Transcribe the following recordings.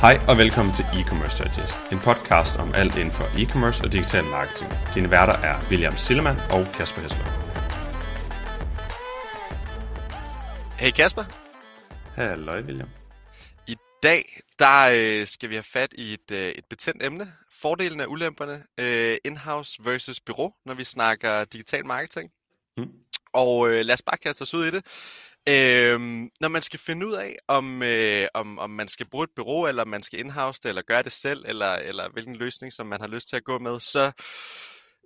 Hej og velkommen til E-Commerce Digest, en podcast om alt inden for e-commerce og digital marketing. Dine værter er William Sillemann og Kasper Hesler. Hey Kasper. Halløj William. I dag der øh, skal vi have fat i et, øh, et betændt emne. Fordelen af ulemperne øh, in-house versus bureau, når vi snakker digital marketing. Mm. Og øh, lad os bare kaste os ud i det. Øhm, når man skal finde ud af, om, øh, om, om man skal bruge et bureau, eller om man skal indhouse det, eller gøre det selv, eller, eller hvilken løsning, som man har lyst til at gå med, så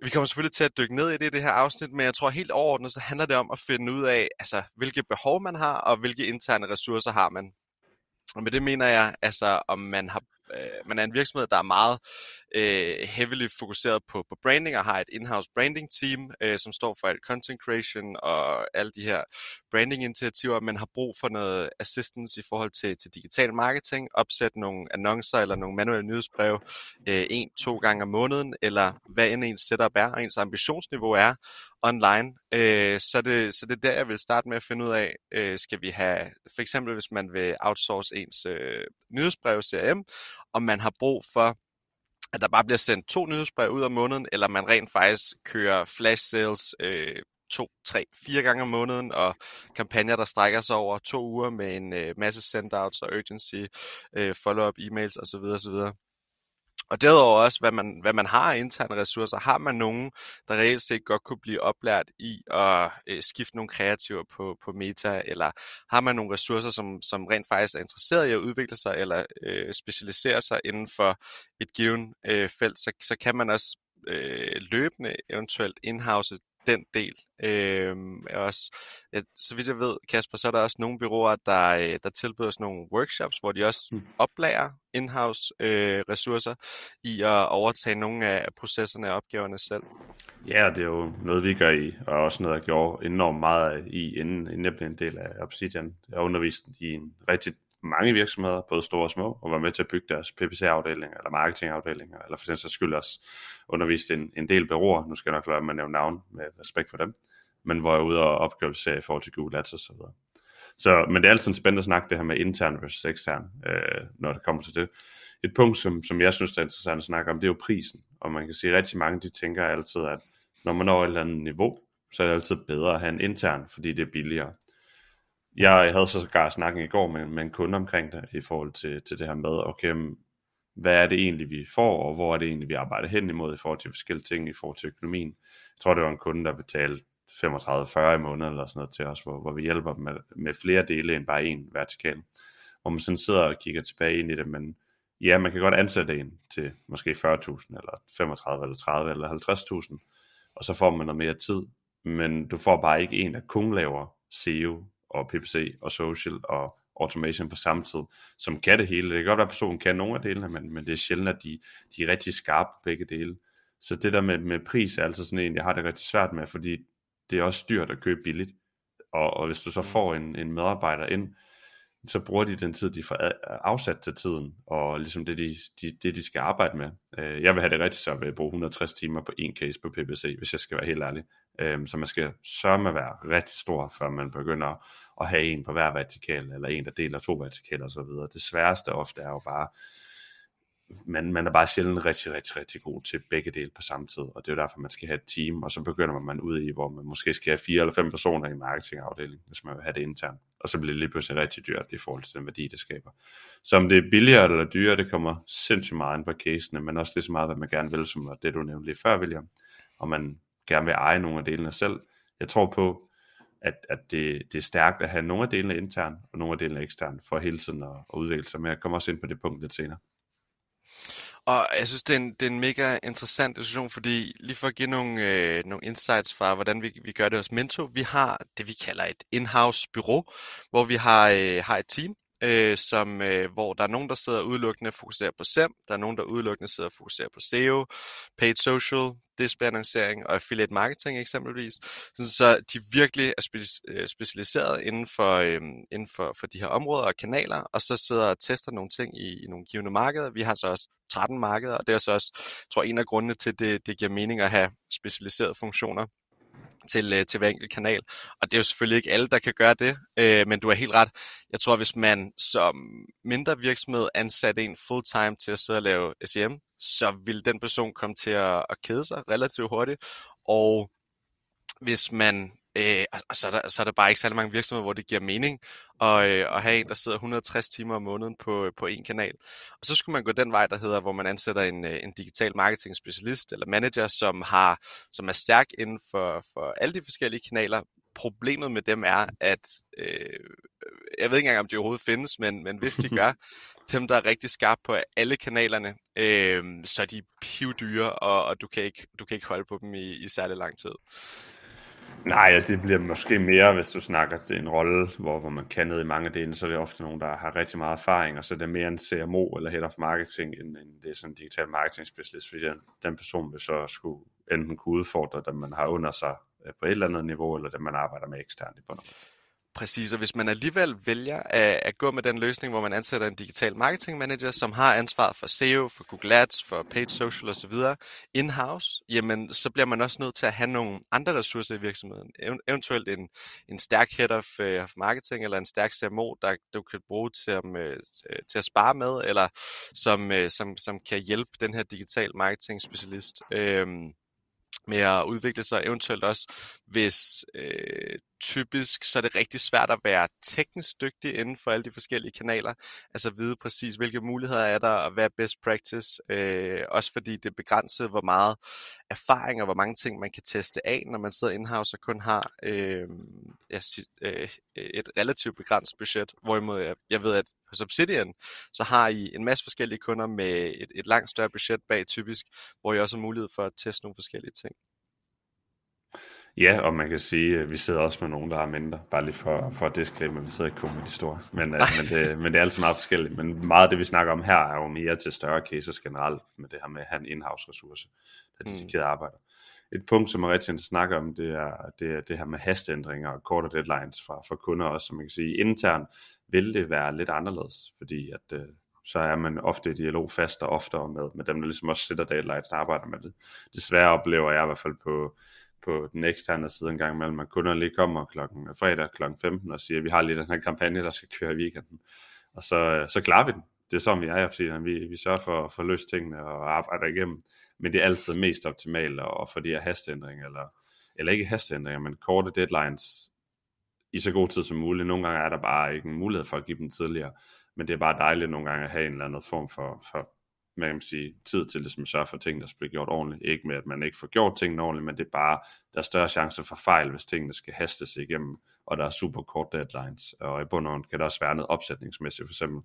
vi kommer selvfølgelig til at dykke ned i det i det her afsnit, men jeg tror helt overordnet, så handler det om at finde ud af, altså, hvilke behov man har, og hvilke interne ressourcer har man. Og med det mener jeg, altså, om man har øh, man er en virksomhed, der er meget øh, heavily fokuseret på, på branding og har et in-house branding team, øh, som står for alt content creation og alle de her branding initiativer, men har brug for noget assistance i forhold til, til digital marketing, opsætte nogle annoncer eller nogle manuelle nyhedsbreve øh, en, to gange om måneden, eller hvad end ens setup er, og ens ambitionsniveau er online. Øh, så, det, så det er der, jeg vil starte med at finde ud af, øh, skal vi have, for eksempel hvis man vil outsource ens øh, nyhedsbrev CRM, om man har brug for at der bare bliver sendt to nyhedsbrev ud om måneden, eller man rent faktisk kører flash sales øh, to, tre, fire gange om måneden, og kampagner, der strækker sig over to uger med en øh, masse sendouts og urgency, øh, follow-up e-mails osv. osv. Og derudover også, hvad man, hvad man har af interne ressourcer. Har man nogen, der reelt set godt kunne blive oplært i at øh, skifte nogle kreativer på, på meta, eller har man nogle ressourcer, som, som rent faktisk er interesseret i at udvikle sig, eller øh, specialisere sig inden for et given øh, felt, så, så kan man også øh, løbende eventuelt indhouse den del. Øh, også, ja, så vidt jeg ved, Kasper, så er der også nogle byråer, der, øh, der tilbyder sådan nogle workshops, hvor de også mm. oplærer in-house øh, ressourcer i at overtage nogle af processerne og opgaverne selv. Ja, det er jo noget, vi gør i, og også noget, jeg gjorde enormt meget i, inden, inden jeg blev en del af Obsidian. Jeg har undervist i en rigtig mange virksomheder, både store og små, og var med til at bygge deres PPC-afdelinger, eller marketingafdelinger, eller for den sags skyld også undervist en, en del bureauer, nu skal jeg nok lade med at nævne navn med respekt for dem, men hvor jeg er ude og opkvalificere i forhold til Google Ads og så videre. Så, men det er altid spændende at snakke det her med intern versus ekstern, øh, når det kommer til det. Et punkt, som, som jeg synes er interessant at snakke om, det er jo prisen. Og man kan sige, at rigtig mange de tænker altid, at når man når et eller andet niveau, så er det altid bedre at have en intern, fordi det er billigere. Jeg havde så sågar snakken i går med, med en kunde omkring det, i forhold til, til det her med, okay, hvad er det egentlig, vi får, og hvor er det egentlig, vi arbejder hen imod i forhold til forskellige ting, i forhold til økonomien. Jeg tror, det var en kunde, der betalte 35-40 i måneden eller sådan noget til os, hvor, hvor vi hjælper dem med, med flere dele end bare en vertikal. Hvor man sådan sidder og kigger tilbage ind i det, men ja, man kan godt ansætte en til måske 40.000, eller 35, eller 30, eller 50.000, og så får man noget mere tid, men du får bare ikke en, der kun laver SEO og PPC og social og automation på samme tid, som kan det hele. Det kan godt være, at personen kan nogle af delene, men, men det er sjældent, at de, de er rigtig skarpe begge dele. Så det der med, med pris er altså sådan en, jeg har det rigtig svært med, fordi det er også dyrt at købe billigt. Og, og hvis du så mm. får en, en medarbejder ind, så bruger de den tid, de får afsat til tiden, og ligesom det, de, de, det, de skal arbejde med. Øh, jeg vil have det rigtigt, så jeg at bruge 160 timer på en case på PPC, hvis jeg skal være helt ærlig. Øh, så man skal sørge med at være rigtig stor, før man begynder at have en på hver vertikal, eller en, der deler to vertikaler osv. Det sværeste ofte er jo bare man, man er bare sjældent rigtig, rigtig, rigtig god til begge dele på samme tid, og det er jo derfor, man skal have et team, og så begynder man ud i, hvor man måske skal have fire eller fem personer i marketingafdelingen, hvis man vil have det internt, og så bliver det lige pludselig rigtig dyrt i forhold til den værdi, det skaber. Så om det er billigere eller dyrere, det kommer sindssygt meget ind på casene, men også lige så meget, hvad man gerne vil, som det du nævnte lige før, William, og man gerne vil eje nogle af delene selv. Jeg tror på, at, at det, det er stærkt at have nogle af delene intern, og nogle af delene ekstern, for hele tiden at, at udvikle sig, men jeg kommer også ind på det punkt lidt senere. Og jeg synes, det er, en, det er en mega interessant diskussion, fordi lige for at give nogle, øh, nogle insights fra, hvordan vi, vi gør det hos Mento, vi har det, vi kalder et in-house bureau, hvor vi har, øh, har et team, øh, som, øh, hvor der er nogen, der sidder udelukkende og fokuserer på SEM, der er nogen, der udelukkende sidder og fokuserer på SEO, paid social, display annoncering og affiliate marketing eksempelvis. Så de virkelig er øh, specialiseret inden for, øh, inden for, for de her områder og kanaler, og så sidder og tester nogle ting i, i nogle givende markeder. Vi har så også 13 markeder, og det er så også, jeg tror, en af grundene til, det, det giver mening at have specialiserede funktioner til, øh, til hver enkelt kanal. Og det er jo selvfølgelig ikke alle, der kan gøre det, øh, men du er helt ret. Jeg tror, hvis man som mindre virksomhed ansatte en fulltime til at sidde og lave SEM, så vil den person komme til at, at kede sig relativt hurtigt. Og hvis man Øh, og så er, der, så er der bare ikke særlig mange virksomheder, hvor det giver mening at, øh, at have en, der sidder 160 timer om måneden på, på en kanal. Og så skulle man gå den vej, der hedder, hvor man ansætter en, øh, en digital marketing specialist eller manager, som, har, som er stærk inden for, for alle de forskellige kanaler. Problemet med dem er, at øh, jeg ved ikke engang, om de overhovedet findes, men, men hvis de gør, dem, der er rigtig skarpe på alle kanalerne, øh, så er de pivdyre, og, og du, kan ikke, du kan ikke holde på dem i, i særlig lang tid. Nej, det bliver måske mere, hvis du snakker til en rolle, hvor, hvor man kan ned i mange dele, så er det ofte nogen, der har rigtig meget erfaring, og så er det mere en CMO eller Head of Marketing, end, end det er sådan en digital marketing specialist, fordi den, den person vil så skulle enten kunne udfordre dem, man har under sig øh, på et eller andet niveau, eller dem, man arbejder med eksternt i bunden. Præcis, og hvis man alligevel vælger at, at gå med den løsning, hvor man ansætter en digital marketing manager, som har ansvar for SEO, for Google Ads, for paid social osv. in-house, jamen så bliver man også nødt til at have nogle andre ressourcer i virksomheden. Eventuelt en, en stærk head of, uh, of marketing eller en stærk CMO, der du kan bruge til, um, til at spare med, eller som, uh, som, som kan hjælpe den her digital marketing specialist. Uh, med at udvikle sig, eventuelt også, hvis øh, typisk så er det rigtig svært at være teknisk dygtig inden for alle de forskellige kanaler, altså vide præcis, hvilke muligheder er der, og hvad er best practice, øh, også fordi det er begrænset, hvor meget erfaring og hvor mange ting man kan teste af, når man sidder in-house og kun har øh, ja, øh, et relativt begrænset budget, hvorimod jeg, jeg ved, at hos Obsidian, så har I en masse forskellige kunder med et, et langt større budget bag typisk, hvor I også har mulighed for at teste nogle forskellige ting. Ja, og man kan sige, at vi sidder også med nogen, der har mindre, bare lige for, for at disclaimer, vi sidder ikke kun med de store, men, uh, men, det, men det er altid meget forskelligt. Men meget af det, vi snakker om her, er jo mere til større cases generelt, med det her med at have en in-house ressource, der dedikeret mm. arbejder. Et punkt, som er rigtig interessant at snakke om, det er, det er det her med hasteændringer og korte deadlines fra, fra kunder også, som man kan sige, internt vil det være lidt anderledes, fordi at, uh, så er man ofte i dialog fast og oftere med, med dem, der ligesom også sætter deadlines og arbejder med det. Desværre oplever jeg i hvert fald på, på den eksterne side en gang imellem, at kunderne lige kommer klokken øh, fredag klokken 15 og siger, at vi har lige den her kampagne, der skal køre i weekenden. Og så, øh, så klarer vi den. Det er sådan, vi er i Obsidian. Vi, vi sørger for at få løst tingene og arbejder igennem. Men det er altid mest optimalt at få de her hastændringer, eller, eller ikke hastændringer, men korte deadlines i så god tid som muligt. Nogle gange er der bare ikke en mulighed for at give dem tidligere, men det er bare dejligt nogle gange at have en eller anden form for, for man kan sige, tid til ligesom at sørge for ting, der bliver gjort ordentligt. Ikke med, at man ikke får gjort tingene ordentligt, men det er bare, der er større chance for fejl, hvis tingene skal hastes igennem, og der er super kort deadlines. Og i bund og kan der også være noget opsætningsmæssigt. For eksempel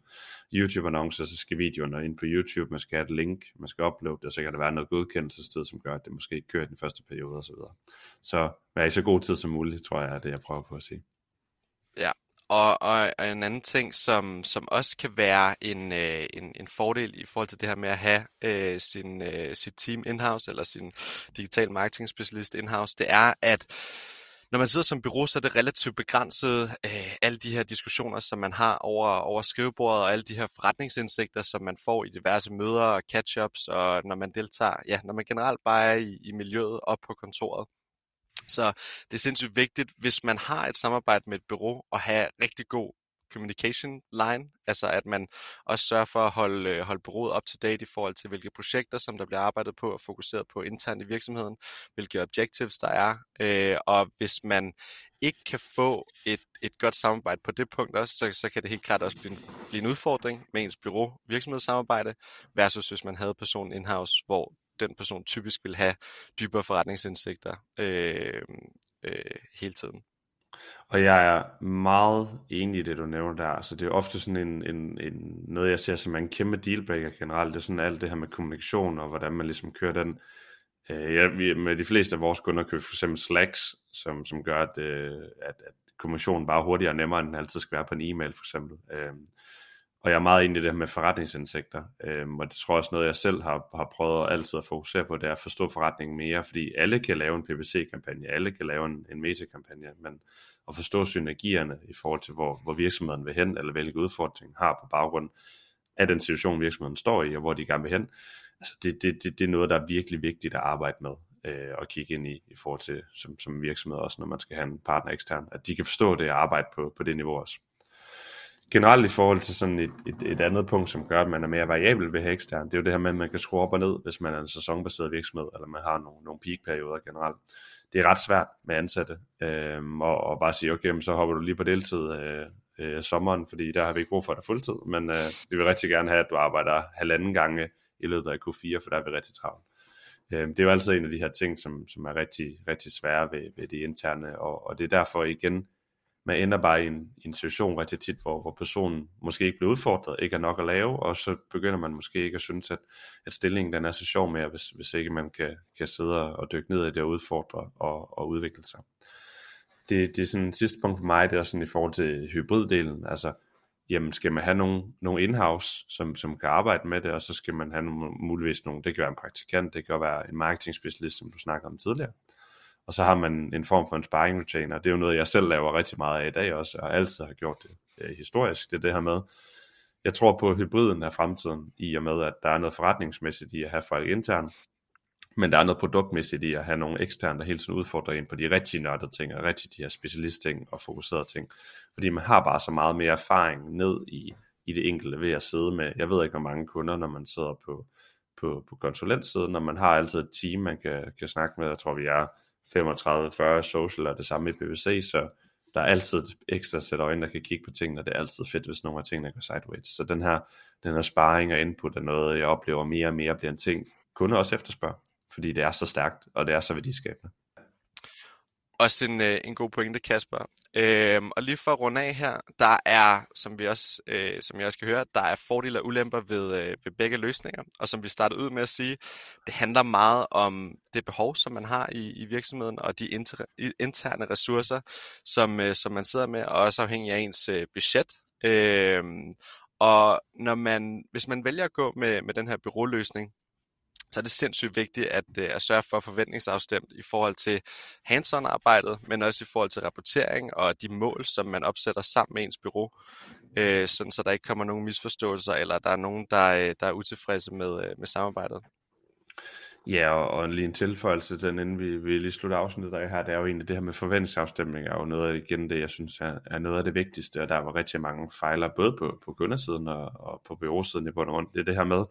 YouTube-annoncer, så skal videoerne ind på YouTube, man skal have et link, man skal uploade det, og så kan der være noget godkendelsestid, som gør, at det måske ikke kører i den første periode osv. Så, så vær i så god tid som muligt, tror jeg, er det, jeg prøver på at sige. Ja, og, og, og en anden ting, som, som også kan være en, øh, en, en fordel i forhold til det her med at have øh, sin, øh, sit team in-house, eller sin digital marketing specialist in-house, det er, at når man sidder som bureau, så er det relativt begrænset øh, alle de her diskussioner, som man har over, over skrivebordet, og alle de her forretningsindsigter, som man får i diverse møder og catch-ups, og når man deltager, ja, når man generelt bare er i, i miljøet op på kontoret. Så det er sindssygt vigtigt, hvis man har et samarbejde med et bureau, at have rigtig god communication line, altså at man også sørger for at holde, øh, holde bureauet up to date i forhold til, hvilke projekter, som der bliver arbejdet på og fokuseret på internt i virksomheden, hvilke objectives der er, øh, og hvis man ikke kan få et, et godt samarbejde på det punkt også, så, så kan det helt klart også blive en, blive en udfordring med ens bureau virksomhedssamarbejde, versus hvis man havde personen in-house, hvor den person typisk vil have dybere forretningsindsigter øh, øh, hele tiden. Og jeg er meget enig i det, du nævner der. Altså, det er ofte sådan en, en, en, noget, jeg ser som en kæmpe dealbreaker generelt. Det er sådan alt det her med kommunikation, og hvordan man ligesom kører den. Øh, ja, vi, med de fleste af vores kunder køber for eksempel Slacks, som, som gør, at, øh, at, at kommunikationen bare hurtigere og nemmere, end den altid skal være på en e-mail for eksempel. Øh, og jeg er meget enig i det her med forretningsindsigter, øhm, og det tror jeg også noget, jeg selv har, har prøvet altid at fokusere på, det er at forstå forretningen mere, fordi alle kan lave en PPC-kampagne, alle kan lave en, en meta-kampagne, men at forstå synergierne i forhold til, hvor, hvor virksomheden vil hen, eller hvilke udfordringer har på baggrund af den situation, virksomheden står i, og hvor de gerne vil hen, altså det, det, det, det er noget, der er virkelig vigtigt at arbejde med. øh, og kigge ind i, i forhold til som, som virksomhed også, når man skal have en partner ekstern, at de kan forstå det og arbejde på, på det niveau også. Generelt i forhold til sådan et, et, et andet punkt, som gør, at man er mere variabel ved at have ekstern, det er jo det her med, at man kan skrue op og ned, hvis man er en sæsonbaseret virksomhed, eller man har nogle, nogle peak-perioder generelt. Det er ret svært med ansatte, øh, og, og bare sige, okay, så hopper du lige på deltid øh, øh, sommeren, fordi der har vi ikke brug for dig fuldtid, men øh, vi vil rigtig gerne have, at du arbejder halvanden gange i løbet af Q4, for der er vi rigtig travlt. Øh, det er jo altid en af de her ting, som, som er rigtig, rigtig svære ved, ved det interne, og, og det er derfor igen, man ender bare i en, i en situation rigtig tit, hvor, hvor personen måske ikke bliver udfordret, ikke er nok at lave, og så begynder man måske ikke at synes, at, at stillingen den er så sjov mere, hvis, hvis ikke man kan, kan sidde og dykke ned i det og udfordre og, og udvikle sig. Det, det er sådan sidste punkt for mig, det er også sådan i forhold til hybriddelen, altså jamen skal man have nogle, nogle in-house, som, som kan arbejde med det, og så skal man have nogle, muligvis nogle, det kan være en praktikant, det kan være en marketing specialist, som du snakker om tidligere. Og så har man en form for en sparring retainer. Det er jo noget, jeg selv laver rigtig meget af i dag også, og altid har gjort det øh, historisk. Det er det her med, jeg tror på, at hybriden er fremtiden, i og med, at der er noget forretningsmæssigt i at have folk internt, men der er noget produktmæssigt i at have nogle eksterne, der hele tiden udfordrer en på de rigtige nørdede ting, og rigtig de her specialistting og fokuserede ting. Fordi man har bare så meget mere erfaring ned i, i det enkelte ved at sidde med, jeg ved ikke hvor mange kunder, når man sidder på, på, på konsulentsiden, når man har altid et team, man kan, kan snakke med, jeg tror vi er 35-40 social og det samme i PVC, så der er altid ekstra sæt øjne, der kan kigge på tingene, og det er altid fedt, hvis nogle af tingene går sideways. Så den her, den her sparring og input er noget, jeg oplever mere og mere bliver en ting, kunder også efterspørger fordi det er så stærkt, og det er så værdiskabende. Også en, øh, en god pointe, Kasper. Øhm, og lige for at runde af her, der er, som vi også, øh, som jeg også kan høre, der er fordele og ulemper ved, øh, ved begge løsninger. Og som vi startede ud med at sige, det handler meget om det behov, som man har i, i virksomheden, og de inter, interne ressourcer, som, øh, som man sidder med, og også afhængig af ens øh, budget. Øhm, og når man, hvis man vælger at gå med, med den her byråløsning, så er det sindssygt vigtigt at, øh, at sørge for forventningsafstemt i forhold til hands-on arbejdet, men også i forhold til rapportering og de mål, som man opsætter sammen med ens bureau, øh, sådan så der ikke kommer nogen misforståelser, eller der er nogen, der, øh, der er utilfredse med, øh, med samarbejdet. Ja, og, og lige en tilføjelse til den, inden vi, vi lige slutter afsnittet af her, det er jo egentlig det her med forventningsafstemning, er jo noget af igen det, jeg synes er, er noget af det vigtigste, og der var rigtig mange fejler, både på, på kundersiden og, og på byråsiden i bund og grund. Det er det her med,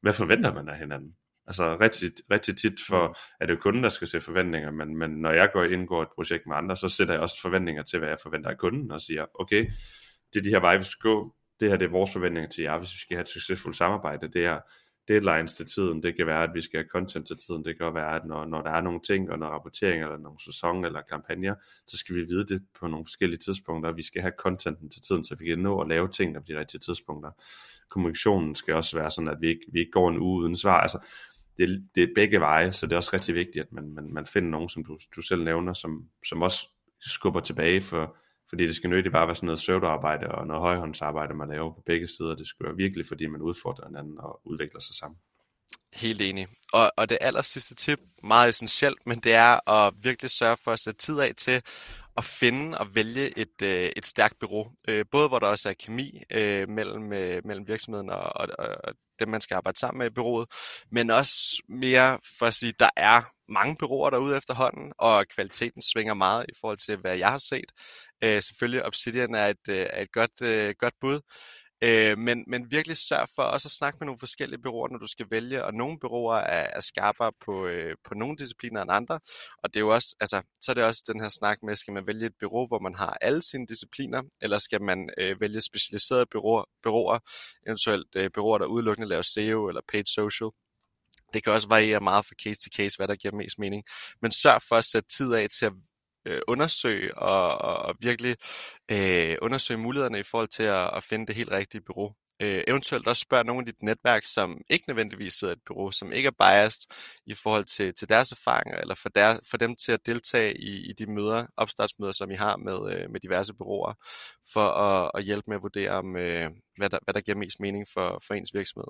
hvad forventer man af hinanden? Altså rigtig, rigtig tit for, mm. at det er kunden, der skal se forventninger, men, men når jeg går ind indgår et projekt med andre, så sætter jeg også forventninger til, hvad jeg forventer af kunden, og siger, okay, det er de her veje, vi skal gå, det her det er vores forventninger til jer, hvis vi skal have et succesfuldt samarbejde, det er deadlines til tiden, det kan være, at vi skal have content til tiden, det kan være, at når, når der er nogle ting, og når rapportering, eller nogle sæson, eller kampagner, så skal vi vide det på nogle forskellige tidspunkter, vi skal have contenten til tiden, så vi kan nå at lave tingene på de rigtige tidspunkter. Kommunikationen skal også være sådan, at vi ikke, vi ikke går en uge uden svar, altså det, det er begge veje, så det er også rigtig vigtigt, at man, man, man finder nogen, som du, du selv nævner, som, som også skubber tilbage, for, fordi det skal nødigt bare være sådan noget søvdearbejde og noget højhåndsarbejde, man laver på begge sider. Det skal være virkelig, fordi man udfordrer hinanden og udvikler sig sammen. Helt enig. Og, og det aller sidste tip, meget essentielt, men det er at virkelig sørge for at sætte tid af til at finde og vælge et, øh, et stærkt bureau. Øh, både hvor der også er kemi øh, mellem, øh, mellem virksomheden og, og, og dem, man skal arbejde sammen med i bureauet, men også mere for at sige, der er mange bureauer derude efterhånden, og kvaliteten svinger meget i forhold til, hvad jeg har set. Øh, selvfølgelig Obsidian er et, øh, er et godt, øh, godt bud, Øh, men, men virkelig sørg for også at snakke med nogle forskellige byråer, når du skal vælge, og nogle byråer er, er skarpere på, øh, på nogle discipliner end andre, og det er jo også, altså, så er det også den her snak med, skal man vælge et bureau, hvor man har alle sine discipliner, eller skal man øh, vælge specialiserede byråer, byråer eventuelt øh, byråer, der udelukkende laver SEO eller paid social, det kan også variere meget fra case til case, hvad der giver mest mening. Men sørg for at sætte tid af til at øh, undersøge og, og virkelig øh, undersøge mulighederne i forhold til at, at finde det helt rigtige bureau. Øh, eventuelt også spørge nogle af dit netværk, som ikke nødvendigvis sidder i et bureau, som ikke er biased i forhold til, til deres erfaringer, eller for, der, for dem til at deltage i, i de møder, opstartsmøder, som I har med, øh, med diverse bureauer, for at, at hjælpe med at vurdere, om, øh, hvad, der, hvad der giver mest mening for, for ens virksomhed.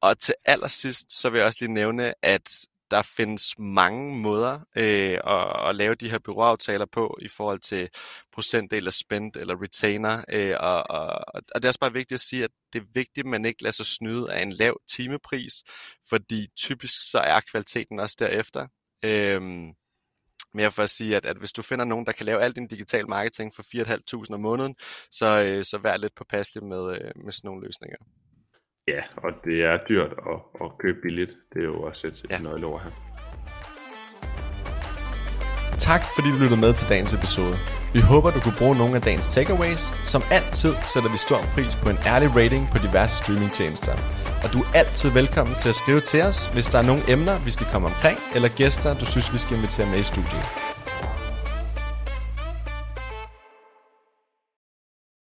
Og til allersidst, så vil jeg også lige nævne, at der findes mange måder øh, at, at lave de her byråaftaler på i forhold til procentdel af spend eller retainer. Øh, og, og, og det er også bare vigtigt at sige, at det er vigtigt, at man ikke lader sig snyde af en lav timepris, fordi typisk så er kvaliteten også derefter. Øh, mere for at sige, at, at hvis du finder nogen, der kan lave al din digital marketing for 4.500 om måneden, så, øh, så vær lidt påpasselig med, øh, med sådan nogle løsninger. Ja, og det er dyrt at, at købe billigt. Det er jo også et, ja. nøgleord her. Tak fordi du lyttede med til dagens episode. Vi håber, du kunne bruge nogle af dagens takeaways. Som altid sætter vi stor pris på en ærlig rating på diverse streamingtjenester. Og du er altid velkommen til at skrive til os, hvis der er nogle emner, vi skal komme omkring, eller gæster, du synes, vi skal invitere med i studiet.